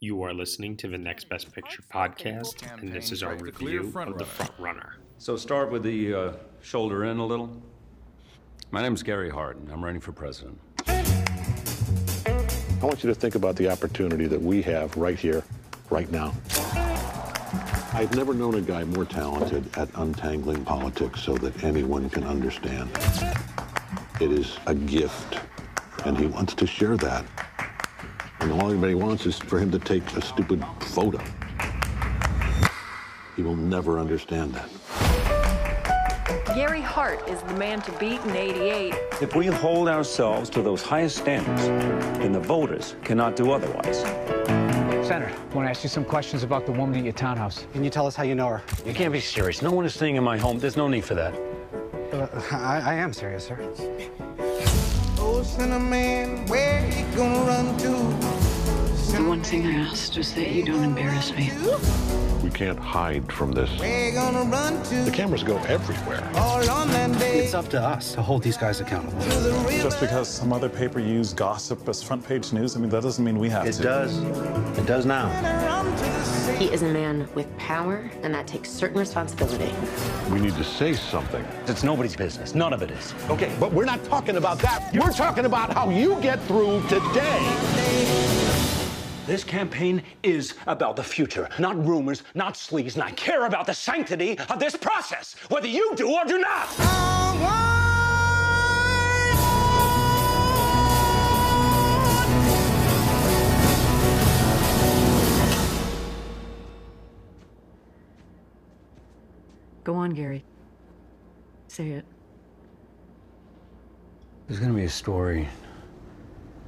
You are listening to the Next Best Picture podcast, and this is our review of The Front Runner. So, start with the uh, shoulder in a little. My name is Gary Hardin. I'm running for president. I want you to think about the opportunity that we have right here, right now. I've never known a guy more talented at untangling politics so that anyone can understand. It is a gift, and he wants to share that. And all anybody wants is for him to take a stupid photo. He will never understand that. Gary Hart is the man to beat in 88. If we hold ourselves to those highest standards, then the voters cannot do otherwise. Senator, I want to ask you some questions about the woman at your townhouse. Can you tell us how you know her? You can't be serious. No one is staying in my home. There's no need for that. Uh, I, I, am serious, sir. Oh, Cinnamon, where you gonna run to? The one thing I asked was that you don't embarrass me. We can't hide from this. The cameras go everywhere. It's up to us to hold these guys accountable. Just because some other paper used gossip as front page news, I mean, that doesn't mean we have it to. It does. It does now. He is a man with power, and that takes certain responsibility. We need to say something. It's nobody's business. None of it is. Okay, but we're not talking about that. We're talking about how you get through today. This campaign is about the future, not rumors, not sleaze, and I care about the sanctity of this process, whether you do or do not. Go on, Gary. Say it. There's gonna be a story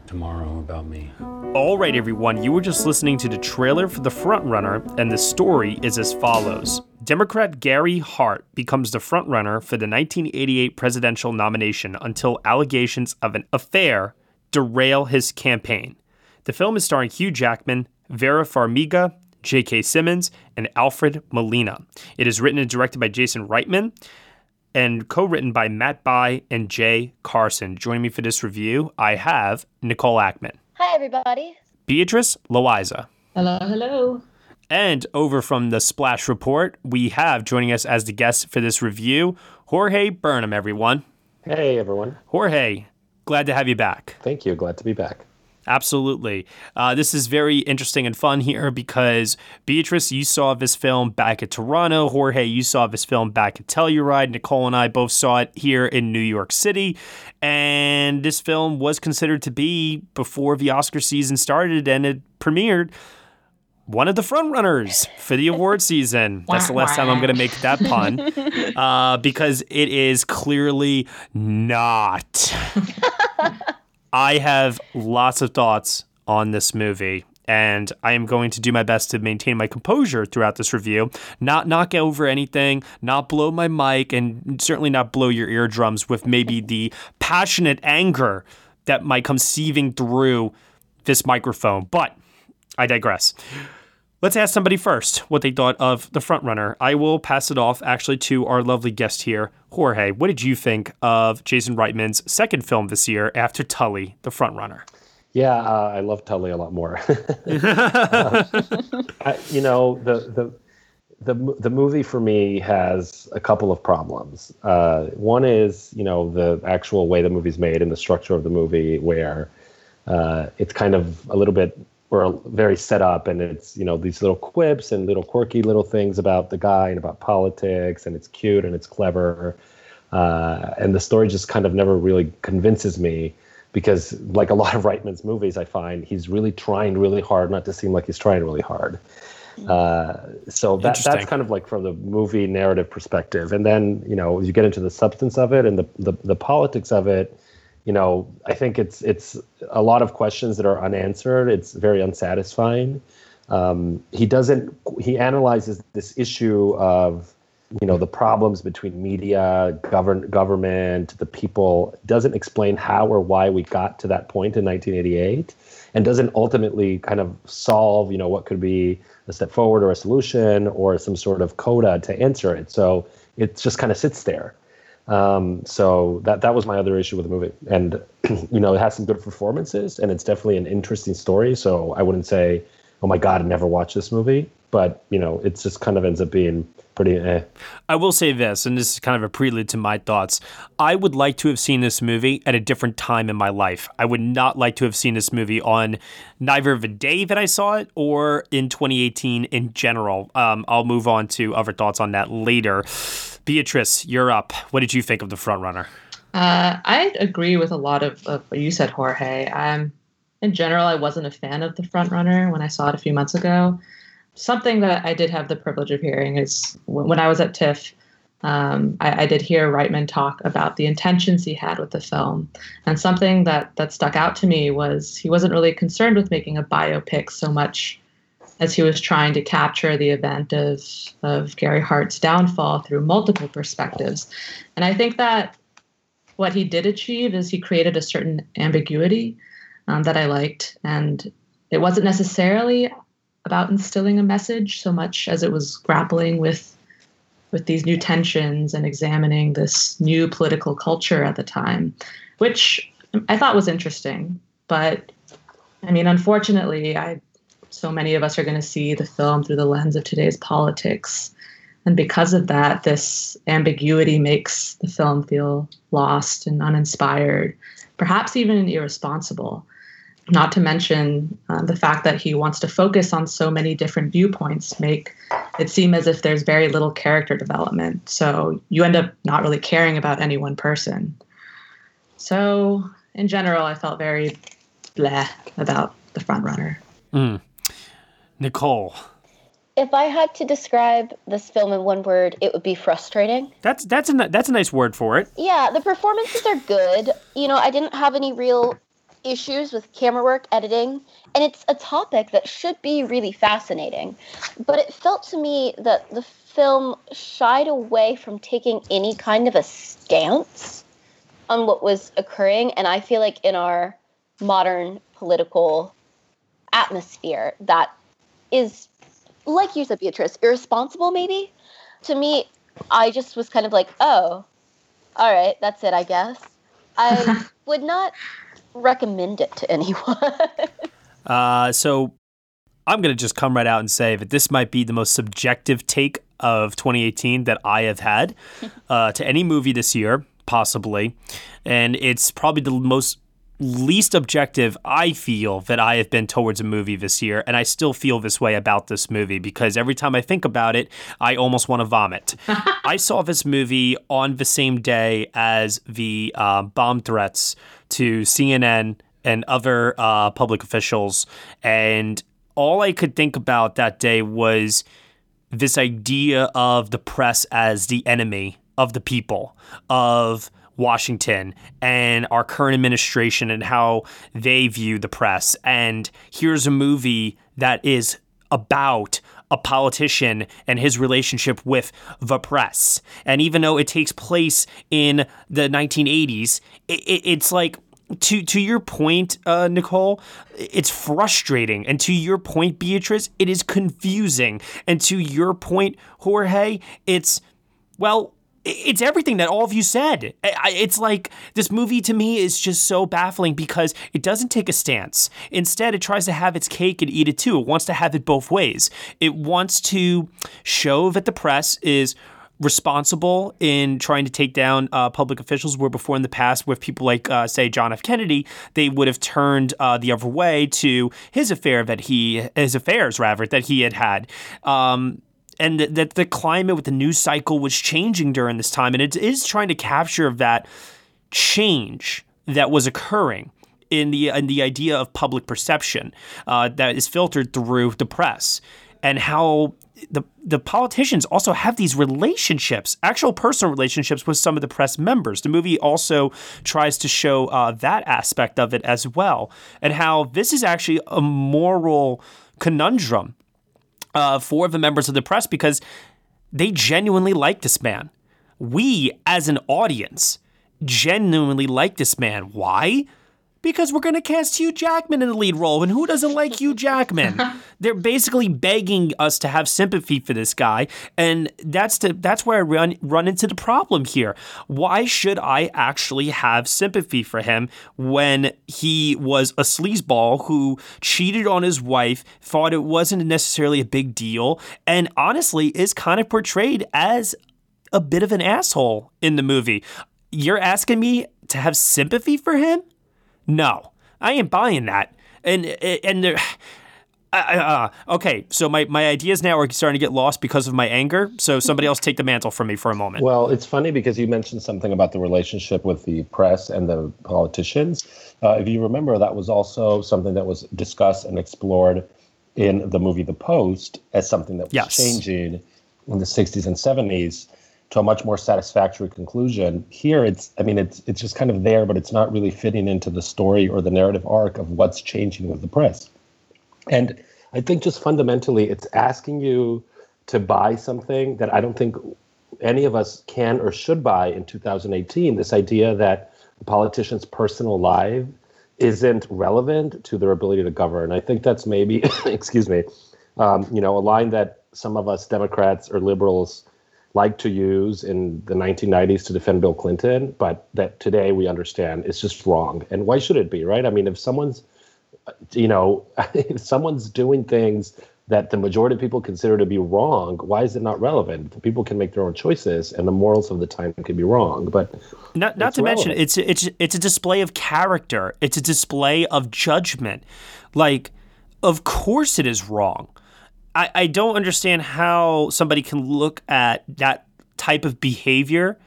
tomorrow about me. All right, everyone, you were just listening to the trailer for The Frontrunner, and the story is as follows. Democrat Gary Hart becomes the frontrunner for the 1988 presidential nomination until allegations of an affair derail his campaign. The film is starring Hugh Jackman, Vera Farmiga, J.K. Simmons, and Alfred Molina. It is written and directed by Jason Reitman and co written by Matt Bai and Jay Carson. Joining me for this review, I have Nicole Ackman. Hi, everybody. Beatrice Loayza. Hello, hello. And over from the Splash Report, we have joining us as the guest for this review, Jorge Burnham, everyone. Hey, everyone. Jorge, glad to have you back. Thank you. Glad to be back. Absolutely. Uh, this is very interesting and fun here because Beatrice, you saw this film back at Toronto. Jorge, you saw this film back at Telluride. Nicole and I both saw it here in New York City. And this film was considered to be, before the Oscar season started and it premiered, one of the frontrunners for the award season. That's the last time I'm going to make that pun uh, because it is clearly not. I have lots of thoughts on this movie and I am going to do my best to maintain my composure throughout this review, not knock over anything, not blow my mic, and certainly not blow your eardrums with maybe the passionate anger that might come seething through this microphone. But I digress. Let's ask somebody first what they thought of The Frontrunner. I will pass it off actually to our lovely guest here, Jorge. What did you think of Jason Reitman's second film this year after Tully, The Frontrunner? Yeah, uh, I love Tully a lot more. uh, I, you know, the, the the the movie for me has a couple of problems. Uh, one is, you know, the actual way the movie's made and the structure of the movie, where uh, it's kind of a little bit we're very set up and it's you know these little quips and little quirky little things about the guy and about politics and it's cute and it's clever. Uh, and the story just kind of never really convinces me because like a lot of reitman's movies i find he's really trying really hard not to seem like he's trying really hard. Uh, so that that's kind of like from the movie narrative perspective. And then you know you get into the substance of it and the, the, the politics of it you know, I think it's it's a lot of questions that are unanswered. It's very unsatisfying. Um, he doesn't. He analyzes this issue of you know the problems between media, govern government, the people. Doesn't explain how or why we got to that point in 1988, and doesn't ultimately kind of solve you know what could be a step forward or a solution or some sort of coda to answer it. So it just kind of sits there. Um, so that that was my other issue with the movie, and you know it has some good performances, and it's definitely an interesting story. So I wouldn't say, oh my god, I never watched this movie, but you know it just kind of ends up being pretty. Eh. I will say this, and this is kind of a prelude to my thoughts. I would like to have seen this movie at a different time in my life. I would not like to have seen this movie on neither the day that I saw it or in 2018 in general. Um, I'll move on to other thoughts on that later. Beatrice, you're up. What did you think of the frontrunner? Uh, I agree with a lot of, of what you said, Jorge. Um, in general, I wasn't a fan of the frontrunner when I saw it a few months ago. Something that I did have the privilege of hearing is when I was at TIFF, um, I, I, did hear Reitman talk about the intentions he had with the film, and something that that stuck out to me was he wasn't really concerned with making a biopic so much as he was trying to capture the event of of Gary Hart's downfall through multiple perspectives, and I think that what he did achieve is he created a certain ambiguity um, that I liked, and it wasn't necessarily about instilling a message so much as it was grappling with with these new tensions and examining this new political culture at the time, which I thought was interesting. But I mean, unfortunately, I so many of us are going to see the film through the lens of today's politics. And because of that, this ambiguity makes the film feel lost and uninspired, perhaps even irresponsible. Not to mention uh, the fact that he wants to focus on so many different viewpoints, make it seem as if there's very little character development. So you end up not really caring about any one person. So, in general, I felt very blah about the front runner. Mm. Nicole. If I had to describe this film in one word, it would be frustrating. That's that's a that's a nice word for it. Yeah, the performances are good. You know, I didn't have any real issues with camera work, editing, and it's a topic that should be really fascinating. But it felt to me that the film shied away from taking any kind of a stance on what was occurring, and I feel like in our modern political atmosphere that is like you said beatrice irresponsible maybe? To me i just was kind of like oh all right that's it i guess. I would not recommend it to anyone. Uh, so i'm going to just come right out and say that this might be the most subjective take of 2018 that i have had uh, to any movie this year possibly. And it's probably the most least objective I feel that I have been towards a movie this year, and I still feel this way about this movie because every time I think about it, I almost want to vomit. I saw this movie on the same day as the uh, bomb threats to CNN and other uh, public officials, and all I could think about that day was this idea of the press as the enemy of the people, of Washington and our current administration and how they view the press. And here's a movie that is about a politician and his relationship with the press. And even though it takes place in the 1980s, it, it, it's like to to your point, uh, Nicole, it's frustrating, and to your point, Beatrice, it is confusing, and to your point, Jorge, it's well, it's everything that all of you said. It's like this movie to me is just so baffling because it doesn't take a stance. Instead, it tries to have its cake and eat it too. It wants to have it both ways. It wants to show that the press is responsible in trying to take down uh, public officials where before in the past with people like uh, say john f kennedy they would have turned uh, the other way to his affair that he his affairs rather that he had had um, and that the climate with the news cycle was changing during this time, and it is trying to capture that change that was occurring in the in the idea of public perception uh, that is filtered through the press, and how the the politicians also have these relationships, actual personal relationships with some of the press members. The movie also tries to show uh, that aspect of it as well, and how this is actually a moral conundrum uh, of the members of the press because they genuinely like this man. We, as an audience, genuinely like this man. Why? Because we're going to cast Hugh Jackman in the lead role, and who doesn't like Hugh Jackman? They're basically begging us to have sympathy for this guy, and that's the that's where I run run into the problem here. Why should I actually have sympathy for him when he was a sleazeball who cheated on his wife, thought it wasn't necessarily a big deal, and honestly is kind of portrayed as a bit of an asshole in the movie. You're asking me to have sympathy for him? No, I ain't buying that. And and there. Uh, uh, okay, so my, my ideas now are starting to get lost because of my anger. So somebody else take the mantle from me for a moment. Well, it's funny because you mentioned something about the relationship with the press and the politicians. Uh, if you remember, that was also something that was discussed and explored in the movie The Post as something that was Yes. changing in the 60s and 70s to a much more satisfactory conclusion. Here, it's I mean, it's it's just kind of there, but it's not really fitting into the story or the narrative arc of what's changing with the press. And I think just fundamentally, it's asking you to buy something that I don't think any of us can or should buy in 2018. This idea that the politician's personal life isn't relevant to their ability to govern. I think that's maybe, excuse me, um, you know, a line that some of us Democrats or liberals like to use in the 1990s to defend Bill Clinton, but that today we understand is just wrong. And why should it be, right? I mean, if someone's you know, if someone's doing things that the majority of people consider to be wrong, why is it not relevant? People can make their own choices, and the morals of the time can be wrong. But Not, not to mention, it's it's it's a display of character. It's a display of judgment. Like, of course, it is wrong. I, I don't understand how somebody can look at that type of behavior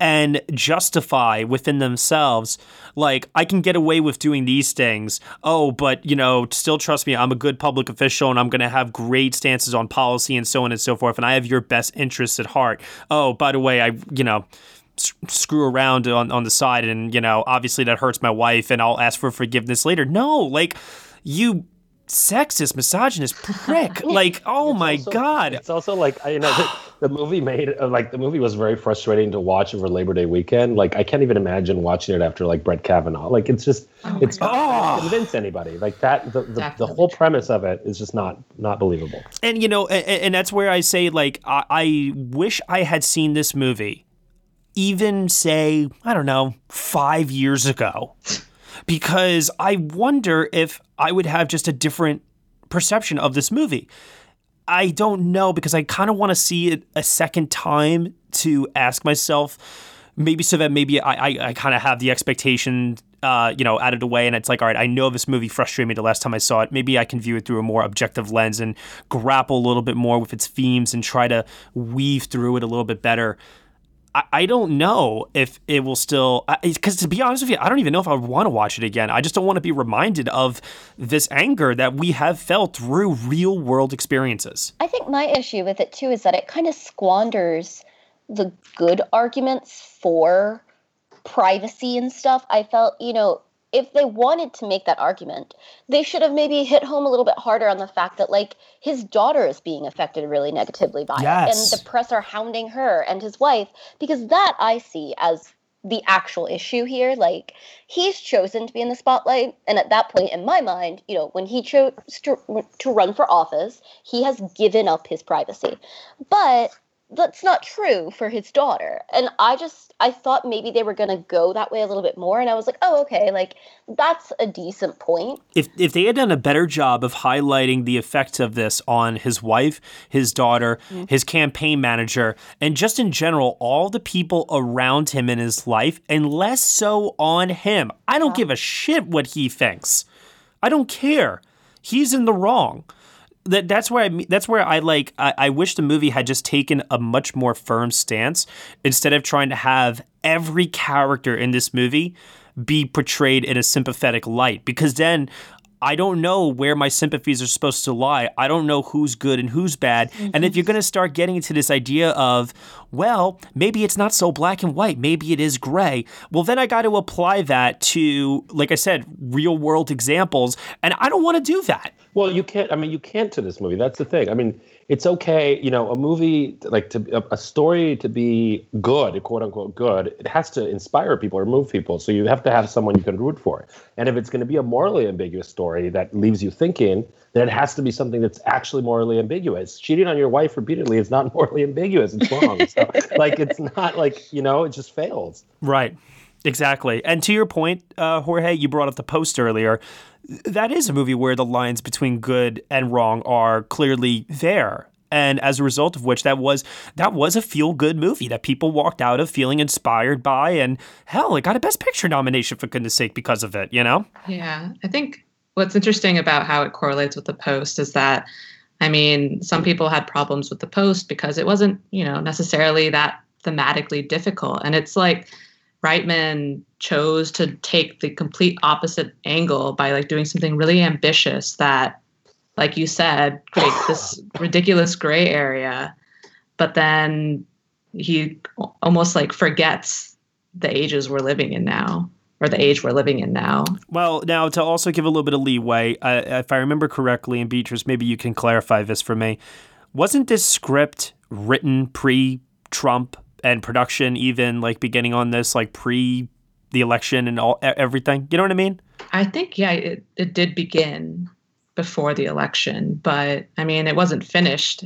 and justify within themselves like I can get away with doing these things. Oh, but you know, still trust me, I'm a good public official and I'm going to have great stances on policy and so on and so forth and I have your best interests at heart. Oh, by the way, I, you know, s- screw around on, on the side and you know obviously that hurts my wife and i'll ask for forgiveness later no like you sexist misogynist prick like oh my god it's also like I- you know the, the movie made uh, like the movie was very frustrating to watch over Labor Day weekend. Like I can't even imagine watching it after like Brett Kavanaugh. Like it's just it's not gonna convince anybody. Like that the, the, the whole premise of it is just not not believable. and you know and, and that's where i say like I, I wish i had seen this movie even say i don't know five years ago because i wonder if i would have just a different perception of this movie i don't know because i kind of want to see it a second time to ask myself maybe so that maybe I, I, I kind of have the expectation, uh, you know, out of the way, and it's like, all right, I know this movie frustrated me the last time I saw it. Maybe I can view it through a more objective lens and grapple a little bit more with its themes and try to weave through it a little bit better. I, don't know if it will still, because to be honest with you, I don't even know if I want to watch it again. I just don't want to be reminded of this anger that we have felt through real world experiences. I think my issue with it too is that it kind of squanders the good arguments for privacy and stuff. I felt, you know, if they wanted to make that argument, they should have maybe hit home a little bit harder on the fact that like his daughter is being affected really negatively by Yes. it and the press are hounding her and his wife because that I see as the actual issue here like he's chosen to be in the spotlight and at that point in my mind you know when he chose to, to run for office he has given up his privacy but that's not true for his daughter and i just i thought maybe they were going to go that way a little bit more and i was like oh okay like that's a decent point if if they had done a better job of highlighting the effects of this on his wife, his daughter, mm-hmm. his campaign manager, and just in general all the people around him in his life, and less so on him. I don't give a shit what he thinks. I don't care. He's in the wrong. That that's where I that's where I like I, I wish the movie had just taken a much more firm stance instead of trying to have every character in this movie be portrayed in a sympathetic light because then I don't know where my sympathies are supposed to lie. I don't know who's good and who's bad. And if you're going to start getting into this idea of, well, maybe it's not so black and white. Maybe it is gray. Well, then I got to apply that to, like I said, real world examples. And I don't want to do that. Well, you can't. I mean, you can't to this movie. That's the thing. I mean, it's okay. You know, a movie like to a, story to be good, quote unquote good. It has to inspire people or move people. So you have to have someone you can root for. And if it's going to be a morally ambiguous story that leaves you thinking, then it has to be something that's actually morally ambiguous. Cheating on your wife repeatedly is not morally ambiguous. It's wrong. so, like, it's not like you know, it just fails. Right. Exactly. And to your point, uh, Jorge, you brought up the post earlier. That is a movie where the lines between good and wrong are clearly there. And as a result of which that was that was a feel good movie that people walked out of feeling inspired by and hell, it got a best picture nomination for goodness sake because of it, you know? Yeah. I think what's interesting about how it correlates with the post is that I mean, some people had problems with the post because it wasn't, you know, necessarily that thematically difficult. And it's like Reitman chose to take the complete opposite angle by like doing something really ambitious that, like you said, create this ridiculous gray area, but then he almost like forgets the ages we're living in now or the age we're living in now. Well, now to also give a little bit of leeway, uh, if I remember correctly, and Beatrice, maybe you can clarify this for me. Wasn't this script written pre Trump and production even like beginning on this like pre the election and all everything. You know what I mean? I think yeah, it, it did begin before the election, but I mean it wasn't finished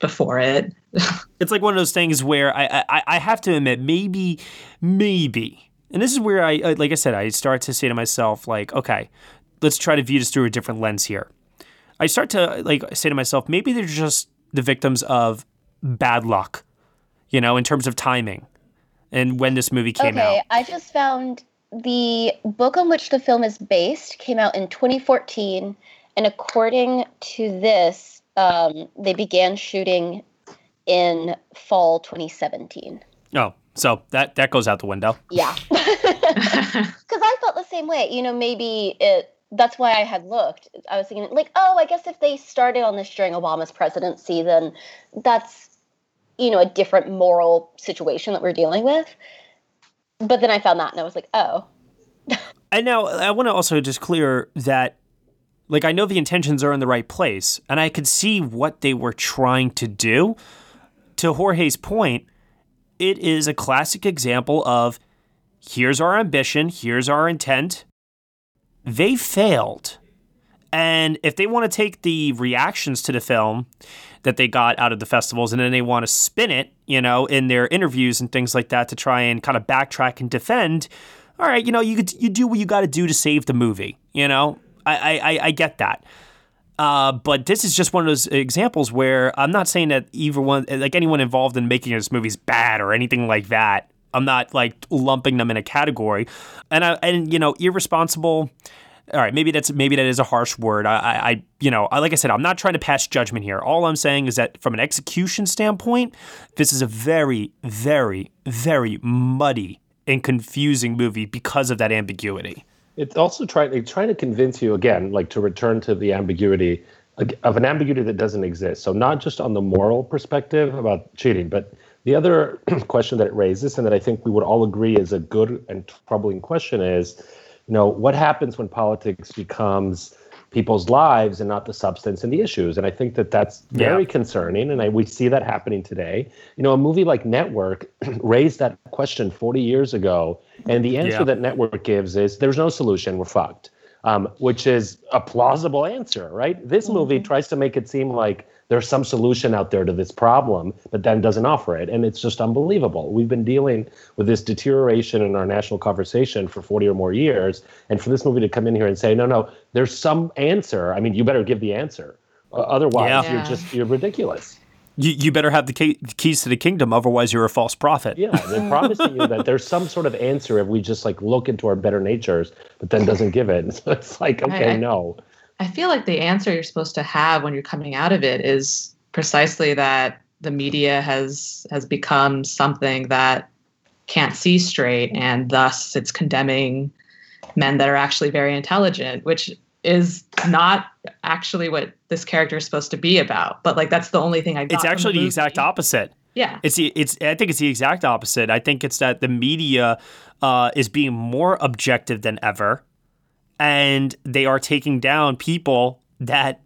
before it. it's like one of those things where I, I I have to admit maybe maybe, and this is where I like I said I start to say to myself like okay, let's try to view this through a different lens here. I start to like say to myself maybe they're just the victims of bad luck you know, in terms of timing and when this movie came okay, out. Okay, I just found the book on which the film is based came out in 2014, and according to this, um, they began shooting in fall 2017. Oh, so that that goes out the window. Yeah, because I felt the same way. You know, maybe it. That's why I had looked. I was thinking, like, oh, I guess if they started on this during Obama's presidency, then that's you know, a different moral situation that we're dealing with. But then I found that and I was like, oh. and now I want to also just clear that like I know the intentions are in the right place and I could see what they were trying to do. To Jorge's point, it is a classic example of here's our ambition, here's our intent. They failed. And if they want to take the reactions to the film that they got out of the festivals and then they want to spin it, you know, in their interviews and things like that to try and kind of backtrack and defend. All right, you know, you could, you do what you got to do to save the movie. You know, I I, I get that. Uh, but this is just one of those examples where I'm not saying that either one, like anyone involved in making this movie is bad or anything like that. I'm not like lumping them in a category, and I and you know irresponsible all right, maybe that's maybe that is a harsh word. I, I, you know, I, like I said, I'm not trying to pass judgment here. All I'm saying is that from an execution standpoint, this is a very, very, very muddy and confusing movie because of that ambiguity. It's also trying trying to convince you again, like to return to the ambiguity of an ambiguity that doesn't exist. So not just on the moral perspective about cheating, but the other question that it raises, and that I think we would all agree is a good and troubling question, is you know what happens when politics becomes people's lives and not the substance and the issues. And i think that that's very yeah. concerning. And I, we see that happening today. You know a movie like network raised that question 40 years ago. And the answer yeah. that network gives is there's no solution. We're fucked. Um, which is a plausible answer right? This mm-hmm. movie tries to make it seem like there's some solution out there to this problem, but then doesn't offer it. And it's just unbelievable. We've been dealing with this deterioration in our national conversation for 40 or more years. And for this movie to come in here and say, no, no, there's some answer. I mean, you better give the answer. Uh, otherwise, yeah. you're just, you're ridiculous. You, you better have the key, keys to the kingdom, otherwise you're a false prophet. Yeah, they're promising you that there's some sort of answer if we just like look into our better natures, but then doesn't give it. So it's like, okay, I, no. I feel like the answer you're supposed to have when you're coming out of it is precisely that the media has has become something that can't see straight and thus it's condemning men that are actually very intelligent which is not actually what this character is supposed to be about but like that's the only thing i got it's actually the, the, exact opposite Yeah. It's the it's I think it's the exact opposite. I think it's that the media uh, is being more objective than ever, and they are taking down people that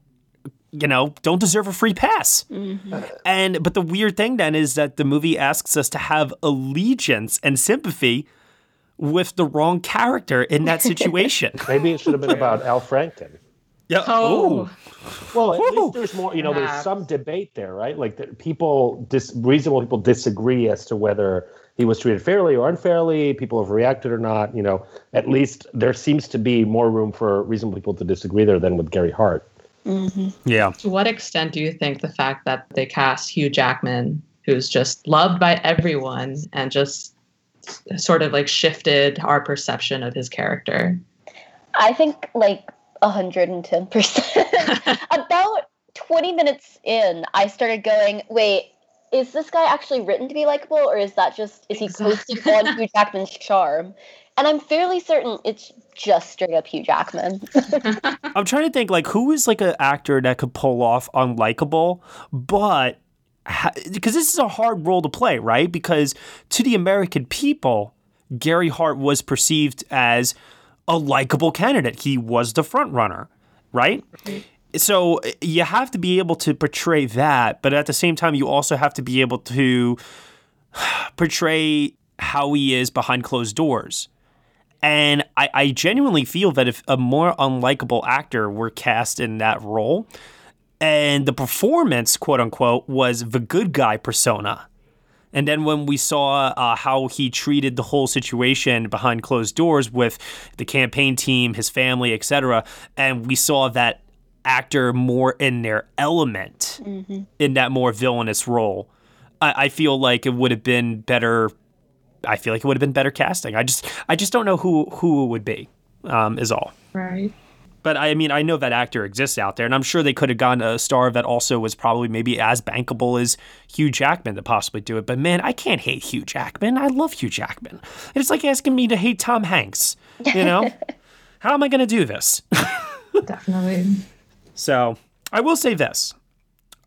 you know don't deserve a free pass. Mm-hmm. And but the weird thing then is that the movie asks us to have allegiance and sympathy with the wrong character in that situation. Maybe it should have been about Al Franken. Yeah. Oh. Well, at least there's more. You know, there's some debate there, right? Like that people, dis- reasonable people disagree as to whether he was treated fairly or unfairly. People have reacted or not. You know, at least there seems to be more room for reasonable people to disagree there than with Gary Hart. Mm-hmm. Yeah. To what extent do you think the fact that they cast Hugh Jackman, who's just loved by everyone and just sort of like shifted our perception of his character? I think like 110%. About 20 minutes in, I started going, wait, is this guy actually written to be likable or is that just, is he coasting on Hugh Jackman's charm? And I'm fairly certain it's just straight up Hugh Jackman. I'm trying to think like who is like an actor that could pull off unlikable, but because this is a hard role to play, right? Because to the American people, Gary Hart was perceived as a likable candidate. He was the front runner, right? So you have to be able to portray that, but at the same time, you also have to be able to portray how he is behind closed doors. And I, I genuinely feel that if a more unlikable actor were cast in that role, and the performance, quote unquote, was the good guy persona. And then when we saw uh, how he treated the whole situation behind closed doors with the campaign team, his family, etc., and we saw that actor more in their element in that more villainous role, I, I feel like it would have been better. I feel like it would have been better casting. I just, I just don't know who who it would be. Um, is all. Right. But I mean, I know that actor exists out there, and I'm sure they could have gotten a star that also was probably maybe as bankable as Hugh Jackman to possibly do it. But man, I can't hate Hugh Jackman. I love Hugh Jackman. It's like asking me to hate Tom Hanks. You know, how am I going to do this? Definitely. So I will say this.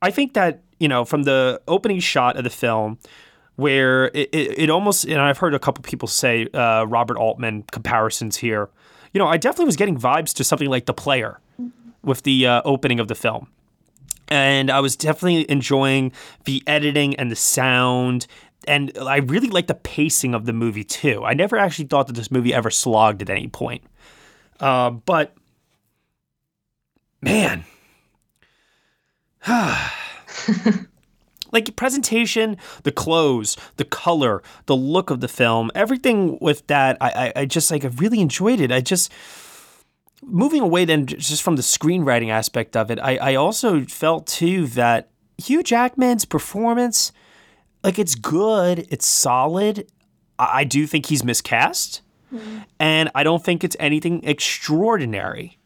I think that, you know, from the opening shot of the film, where it, it, it almost, and I've heard a couple people say uh, Robert Altman comparisons here, you know, I definitely was getting vibes to something like The Player with the uh, opening of the film. And I was definitely enjoying the editing and the sound. And I really like the pacing of the movie too. I never actually thought that this movie ever slogged at any point. Uh, but man, like presentation, the clothes, the color, the look of the film, everything with that, I, I, I just like I really enjoyed it. I just moving away then just from the screenwriting aspect of it, I, I also felt too that Hugh Jackman's performance, like it's good, it's solid. I, I do think he's miscast, mm-hmm. and I don't think it's anything extraordinary.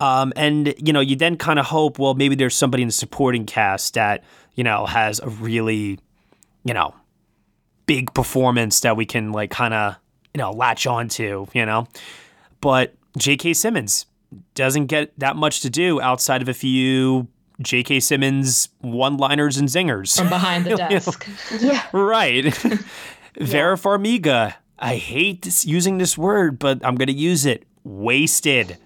Um, and you know, you then kind of hope, well, maybe there's somebody in the supporting cast that you know has a really, you know, big performance that we can like kind of you know latch onto, you know. But J.K. Simmons doesn't get that much to do outside of a few J.K. Simmons one-liners and zingers From behind the desk. yeah. Right. Vera Farmiga. I hate this, using this word, but I'm going to use it. Wasted.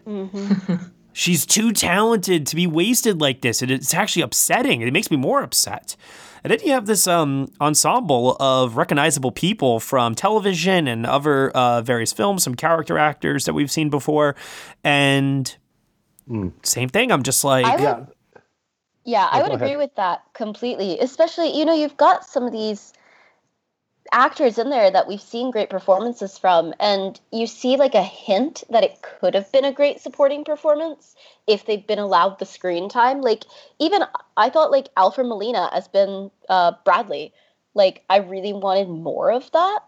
She's too talented to be wasted like this, and it's actually upsetting. It makes me more upset. And then you have this um, ensemble of recognizable people from television and other uh, various films, some character actors that we've seen before, and same thing. I'm just like, I would- yeah, Yeah, Oh, I go would ahead. agree with that completely. Especially, you know, you've got some of these actors in there that we've seen great performances from, and you see like a hint that it could have been a great supporting performance if they'd been allowed the screen time. Like, even I thought like Alfred Molina has been uh, Bradlee. Like, I really wanted more of that,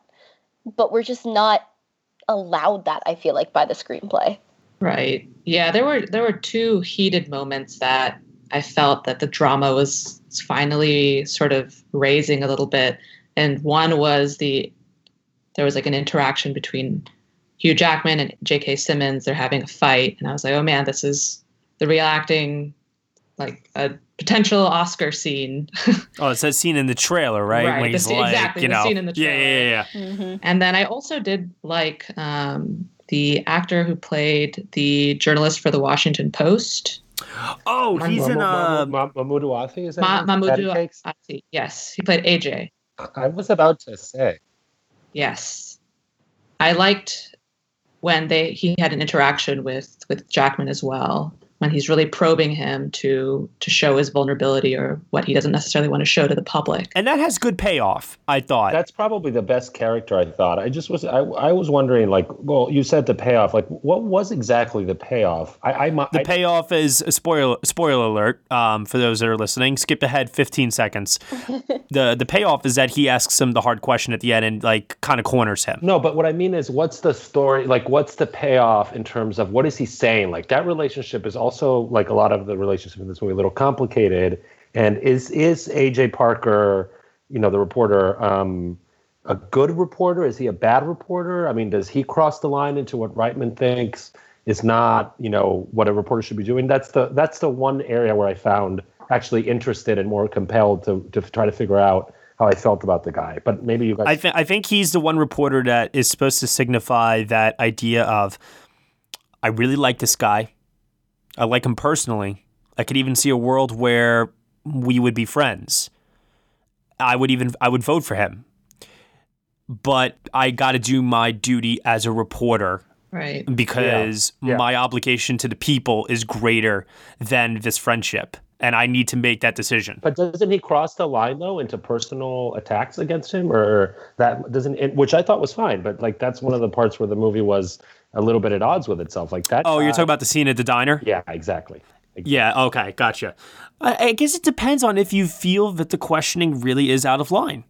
but we're just not allowed that. I feel like by the screenplay. Right. Yeah, there were there were two heated moments that I felt that the drama was finally sort of raising a little bit. And one was the there was like an interaction between Hugh Jackman and J.K. Simmons. They're having a fight, and I was like, oh man, this is the real acting, like a potential Oscar scene. Oh, it's that scene in the trailer, right? Right, When the he's scene- like, exactly, you the know, scene in the yeah, yeah, yeah, yeah. Mm-hmm. And then I also did like um, the actor who played the journalist for the Washington Post. Oh, he's in uh, Mamoudou Athie. Is that Ma- him? Mahmoud Patty Cakes? Athie. Yes, he played AJ. I was about to say. Yes, I liked when they he had an interaction with with Jackman as well. When he's really probing him to to show his vulnerability or what he doesn't necessarily want to show to the public. And that has good payoff, I thought. That's probably the best character I thought. I just was I, I was wondering like, well, you said the payoff. Like, what was exactly the payoff? I, I The payoff is a spoiler spoiler alert um, for those that are listening. Skip ahead 15 seconds. the The payoff is that he asks him the hard question at the end and like kind of corners him. No, but what I mean is, what's the story? Like, what's the payoff in terms of what is he saying? Like, that relationship is also like a lot of the relationship in this movie a little complicated. And is is AJ Parker, you know, the reporter, um, a good reporter? Is he a bad reporter? I mean, does he cross the line into what Reitman thinks is not, you know, what a reporter should be doing? That's the that's the one area where I found actually interested and more compelled to to try to figure out how I felt about the guy. But maybe you guys. I, th- I think he's the one reporter that is supposed to signify that idea of, I really like this guy. I like him personally. I could even see a world where we would be friends. I would even I would vote for him. But I got to do my duty as a reporter Right. because my obligation to the people is greater than this friendship and I need to make that decision. But doesn't he cross the line though into personal attacks against him, or that doesn't? It, which I thought was fine, but like that's one of the parts where the movie was a little bit at odds with itself. Like that. Oh, you're guy- talking about the scene at the diner? Yeah, exactly. Yeah, okay, gotcha. I, I guess it depends on if you feel that the questioning really is out of line.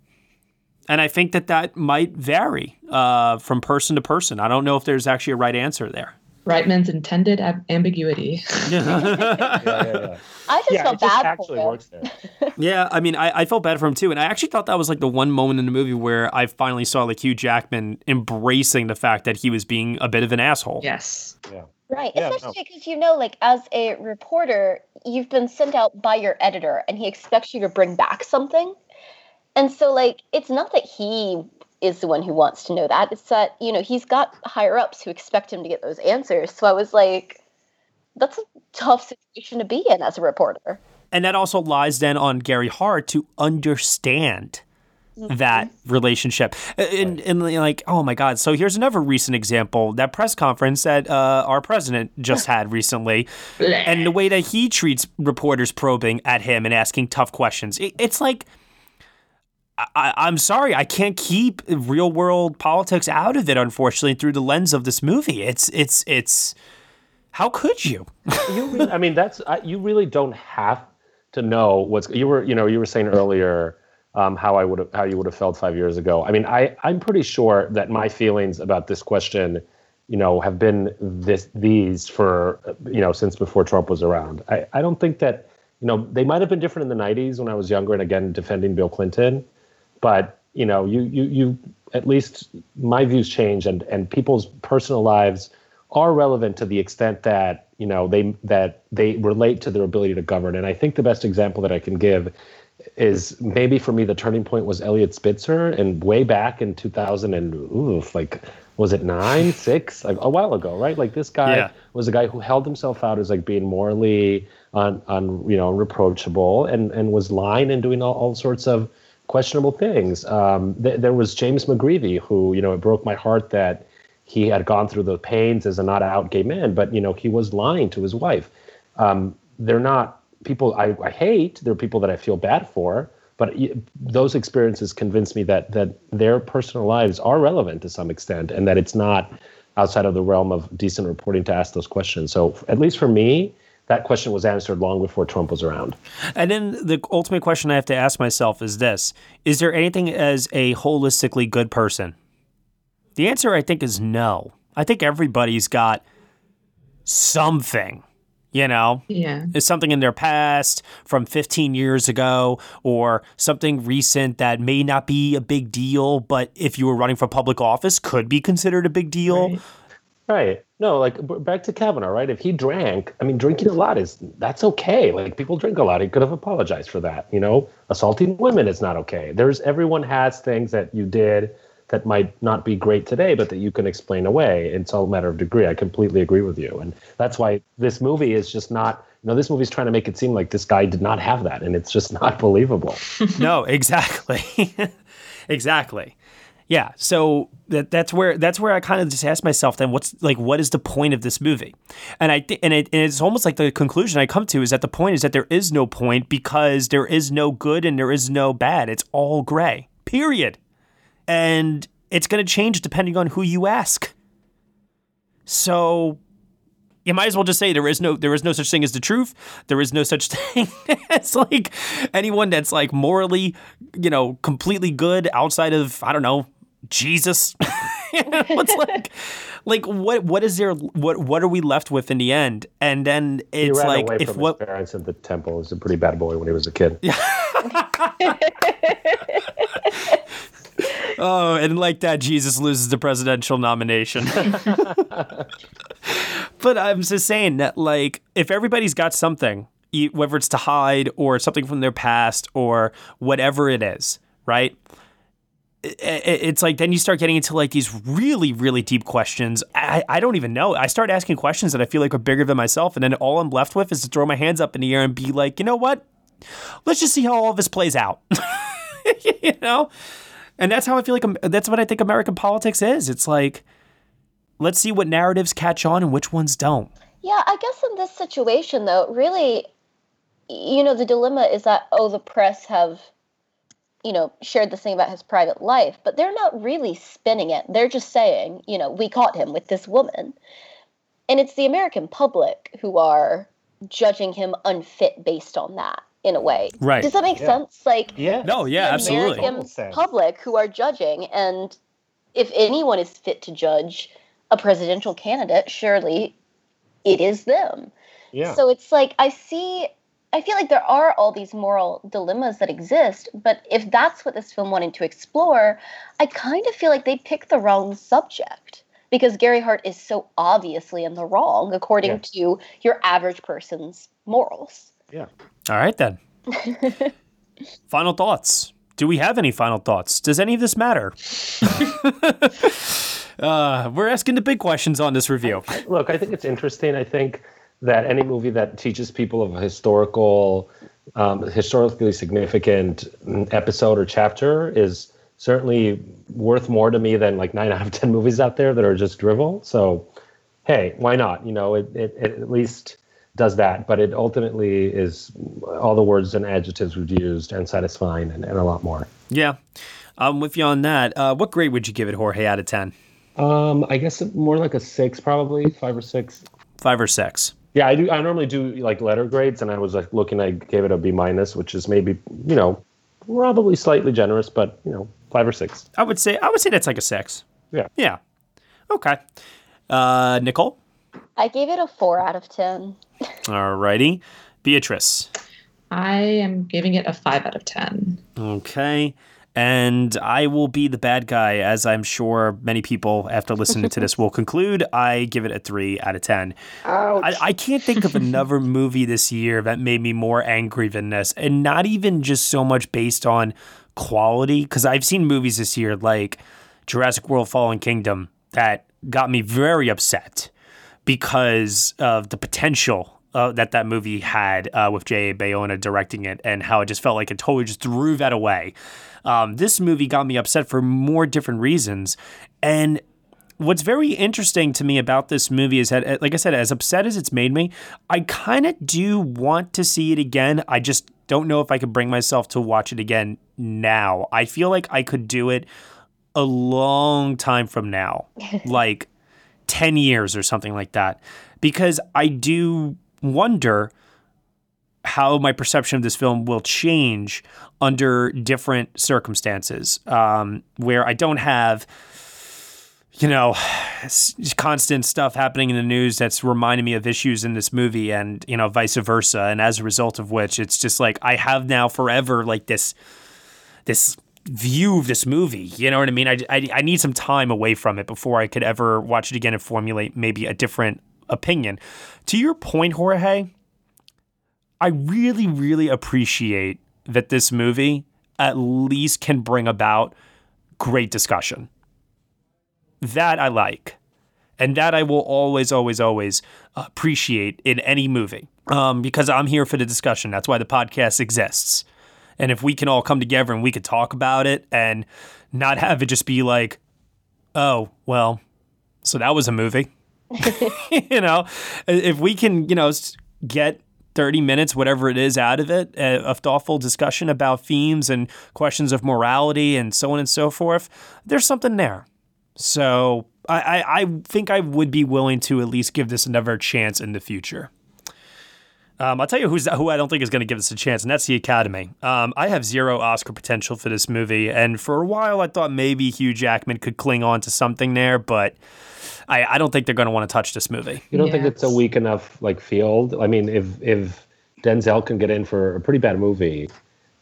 And I think that that might vary uh, from person to person. I don't know if there's actually a right answer there. Reitman's intended ab- ambiguity. I just Yeah, felt it just bad actually for him. works there. Yeah, I mean, I, I felt bad for him too, and I actually thought that was like the one moment in the movie where I finally saw like Hugh Jackman embracing the fact that he was being a bit of an asshole. Yes. Yeah. Right, Yeah, especially because you know, like as a reporter, you've been sent out by your editor, and he expects you to bring back something. And so, like, it's not that he is the one who wants to know that; it's that you know he's got higher ups who expect him to get those answers. So I was like, that's a tough situation to be in as a reporter. And that also lies then on Gary Hart to understand that relationship. And, and like, oh my God. So here's another recent example that press conference that uh, our president just had recently, and the way that he treats reporters probing at him and asking tough questions. It, it's like, I, I'm sorry, I can't keep real world politics out of it, unfortunately, through the lens of this movie. It's, it's, it's, how could you? you really, I mean, that's you really don't have to know what's. You were, you know, you were saying earlier um, how I would have, how you would have felt five years ago. I mean, I I'm pretty sure that my feelings about this question, you know, have been this these for you know since before Trump was around. I I don't think that you know they might have been different in the '90s when I was younger and again defending Bill Clinton, but you know, you you you at least my views change and and people's personal lives are relevant to the extent that you know they that they relate to their ability to govern. And I think the best example that I can give is maybe for me the turning point was Eliot Spitzer, and way back in 2000 and oof, like was it nine, six, like a while ago, right? Like this guy Yeah. was a guy who held himself out as like being morally un, un you know reproachable and and was lying and doing all, all sorts of questionable things. Um, th- there was James McGreevey, who you know it broke my heart that he had gone through the pains as a not out gay man, but you know he was lying to his wife. Um, they're not people I, I hate. They're people that I feel bad for. But those experiences convince me that that their personal lives are relevant to some extent, and that it's not outside of the realm of decent reporting to ask those questions. So at least for me, that question was answered long before Trump was around. And then the ultimate question I have to ask myself is this Is there anything as a holistically good person? The answer, I think, is no. I think everybody's got something, you know? Yeah. It's something in their past from 15 years ago or something recent that may not be a big deal, but if you were running for public office, could be considered a big deal. Right. No, like back to Kavanaugh, right? If he drank, I mean, drinking a lot is that's okay. Like people drink a lot. He could have apologized for that. You know, assaulting women is not okay. There's everyone has things that you did that might not be great today, but that you can explain away. It's all a matter of degree. I completely agree with you, and that's why this movie is just not. You know, this movie's trying to make it seem like this guy did not have that, and it's just not believable. no, exactly. exactly. Yeah, so that that's where that's where I kind of just ask myself then what's like what is the point of this movie? And I think and, it, and it's almost like the conclusion I come to is that the point is that there is no point because there is no good and there is no bad. It's all gray. Period. And it's going to change depending on who you ask. So you might as well just say there is no there is no such thing as the truth. There is no such thing as like anyone that's like morally, you know, completely good outside of I don't know Jesus. it's like like what what is there what what are we left with in the end? And then he it's like away if from what his parents at the temple. is a pretty bad boy when he was a kid. Oh, and like that, Jesus loses the presidential nomination. but I'm just saying that, like, if everybody's got something, whether it's to hide or something from their past or whatever it is, right? It's like then you start getting into like these really, really deep questions. I, I don't even know. I start asking questions that I feel like are bigger than myself, and then all I'm left with is to throw my hands up in the air and be like, you know what? Let's just see how all this plays out. you know? And that's how I feel like Am- that's what I think American politics is. It's like, let's see what narratives catch on and which ones don't. Yeah, I guess in this situation, though, really, you know, the dilemma is that, oh, the press have, you know, shared this thing about his private life, but they're not really spinning it. They're just saying, you know, we caught him with this woman. And it's the American public who are judging him unfit based on that, in a way. Right. Does that make Yeah. sense? Like, yeah. No, yeah, the absolutely. American public who are judging, and if anyone is fit to judge a presidential candidate, surely it is them. Yeah. So it's like I see I feel like there are all these moral dilemmas that exist, but if that's what this film wanted to explore, I kind of feel like they picked the wrong subject because Gary Hart is so obviously in the wrong according Yeah. to your average person's morals. Yeah. All right, then. final thoughts. Do we have any final thoughts? Does any of this matter? uh, we're asking the big questions on this review. Look, I think it's interesting. I think that any movie that teaches people of a historical, um, historically significant episode or chapter is certainly worth more to me than like nine out of ten movies out there that are just drivel. So, hey, why not? You know, it, it, it at least does that, but it ultimately is all the words and adjectives we've used and satisfying and, and a lot more. Yeah, I'm with you on that. Uh, what grade would you give it, Jorge, out of 10? Um, I guess more like a six, probably five or six. Five or six. Yeah, I do. I normally do like letter grades, and I was like looking. I gave it a B minus, which is maybe you know probably slightly generous, but you know five or six. I would say I would say that's like a six. Yeah. Yeah. Okay. Uh, Nicole. I gave it a 4 out of 10. Alrighty. Beatrice. I am giving it a five out of ten. Okay. And I will be the bad guy, as I'm sure many people, after listening to this, will conclude. I give it a three out of 10. I, I can't think of another movie this year that made me more angry than this. And not even just so much based on quality, because I've seen movies this year like Jurassic World Fallen Kingdom that got me very upset because of the potential uh, that that movie had uh, with J.A. Bayona directing it and how it just felt like it totally just threw that away. Um, this movie got me upset for more different reasons. And what's very interesting to me about this movie is that, uh, like I said, as upset as it's made me, I kind of do want to see it again. I just don't know if I could bring myself to watch it again now. I feel like I could do it a long time from now, like 10 years or something like that, because I do wonder how my perception of this film will change under different circumstances um, where I don't have you know, constant stuff happening in the news that's reminding me of issues in this movie and, you know, vice versa. And as a result of which, it's just like I have now forever like this, this view of this movie. You know what I mean? I, I, I need some time away from it before I could ever watch it again and formulate maybe a different opinion. To your point, Jorge, I really, really appreciate that this movie at least can bring about great discussion. That I like. And that I will always, always, always appreciate in any movie um, because I'm here for the discussion. That's why the podcast exists. And if we can all come together and we could talk about it and not have it just be like, oh, well, so that was a movie. you know, if we can, you know, get 30 minutes, whatever it is, out of it, uh, a thoughtful discussion about themes and questions of morality and so on and so forth, there's something there. So I, I, I think I would be willing to at least give this another chance in the future. Um, I'll tell you who's who I don't think is going to give this a chance, and that's the Academy. Um, I have zero Oscar potential for this movie, and for a while I thought maybe Hugh Jackman could cling on to something there, but I, I don't think they're going to want to touch this movie. You don't think it's a weak enough like field? I mean, if if Denzel can get in for a pretty bad movie,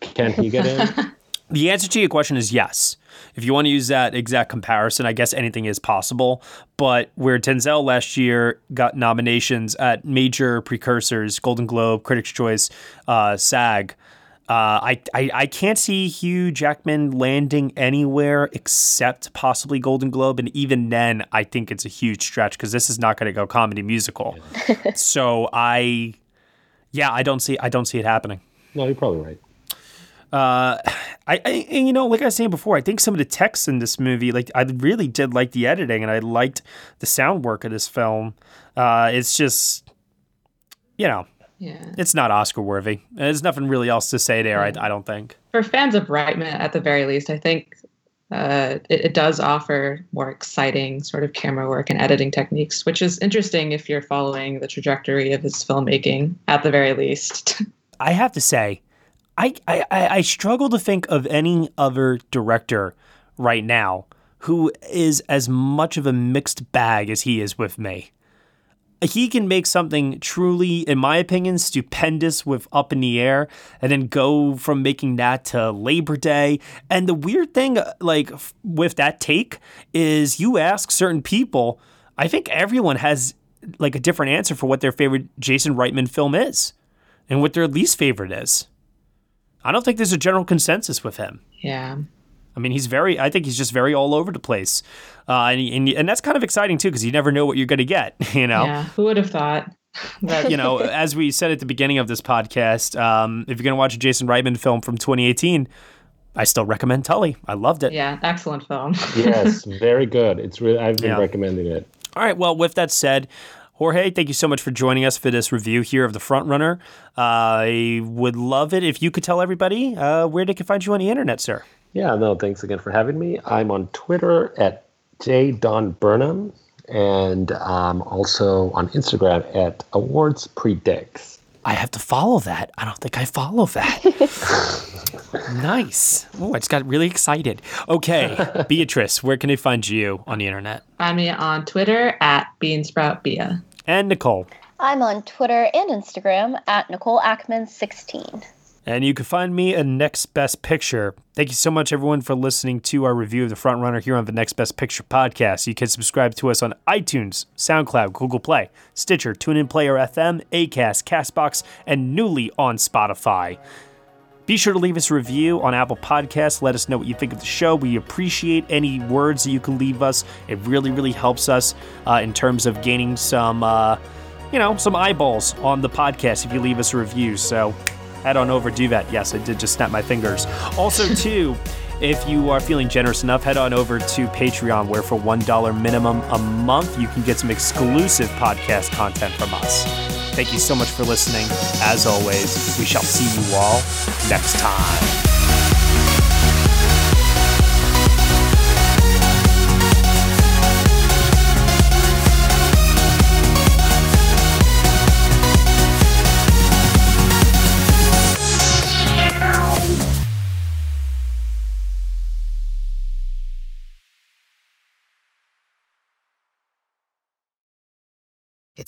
can he get in? The answer to your question is yes. If you want to use that exact comparison, I guess anything is possible. But where Denzel last year got nominations at major precursors, Golden Globe, Critics' Choice, uh, SAG, uh, I, I I can't see Hugh Jackman landing anywhere except possibly Golden Globe, and even then, I think it's a huge stretch because this is not going to go comedy musical. so I, yeah, I don't see I don't see it happening. No, you're probably right. Uh, I, I and, you know, like I was saying before, I think some of the texts in this movie, like I really did like the editing, and I liked the sound work of this film. Uh, it's just, you know, Yeah. it's not Oscar worthy. There's nothing really else to say there. I, I don't think. For fans of Reitman, at the very least, I think uh, it, it does offer more exciting sort of camera work and editing techniques, which is interesting if you're following the trajectory of his filmmaking, at the very least. I have to say, I, I, I struggle to think of any other director right now who is as much of a mixed bag as he is with me. He can make something truly, in my opinion, stupendous with Up in the Air, and then go from making that to Labor Day. And the weird thing, like with that take, is you ask certain people, I think everyone has like a different answer for what their favorite Jason Reitman film is, and what their least favorite is. I don't think there's a general consensus with him. yeah. I mean, he's very. I think he's just very all over the place, uh, and, and and that's kind of exciting too because you never know what you're going to get. You know, Yeah. Who would have thought? That, you know, as we said at the beginning of this podcast, um, if you're going to watch a Jason Reitman film from 2018, I still recommend Tully. I loved it. Yeah, excellent film. yes, very good. It's really I've been Yeah. recommending it. All right. Well, with that said, Jorge, thank you so much for joining us for this review here of The Front Runner. I would love it if you could tell everybody uh, where they can find you on the internet, sir. Yeah, no, thanks again for having me. I'm on Twitter at jdonburnham, and I'm also on Instagram at awards predicts. I have to follow that. I don't think I follow that. nice. Oh, I just got really excited. Okay, Beatrice, where can they find you on the internet? Find me on Twitter at BeanSproutBia. And Nicole. I'm on Twitter and Instagram at Nicole Ackman16. And you can find me at Next Best Picture. Thank you so much, everyone, for listening to our review of The Front Runner here on the Next Best Picture podcast. You can subscribe to us on iTunes, SoundCloud, Google Play, Stitcher, TuneIn Player FM, Acast, Castbox, and newly on Spotify. Be sure to leave us a review on Apple Podcasts. Let us know what you think of the show. We appreciate any words that you can leave us. It really, really helps us uh, in terms of gaining some, uh, you know, some eyeballs on the podcast if you leave us a review. So head on over, do that. Yes, I did just snap my fingers. Also, too, if you are feeling generous enough, head on over to Patreon, where for $1 minimum a month, you can get some exclusive podcast content from us. Thank you so much for listening. As always, we shall see you all next time.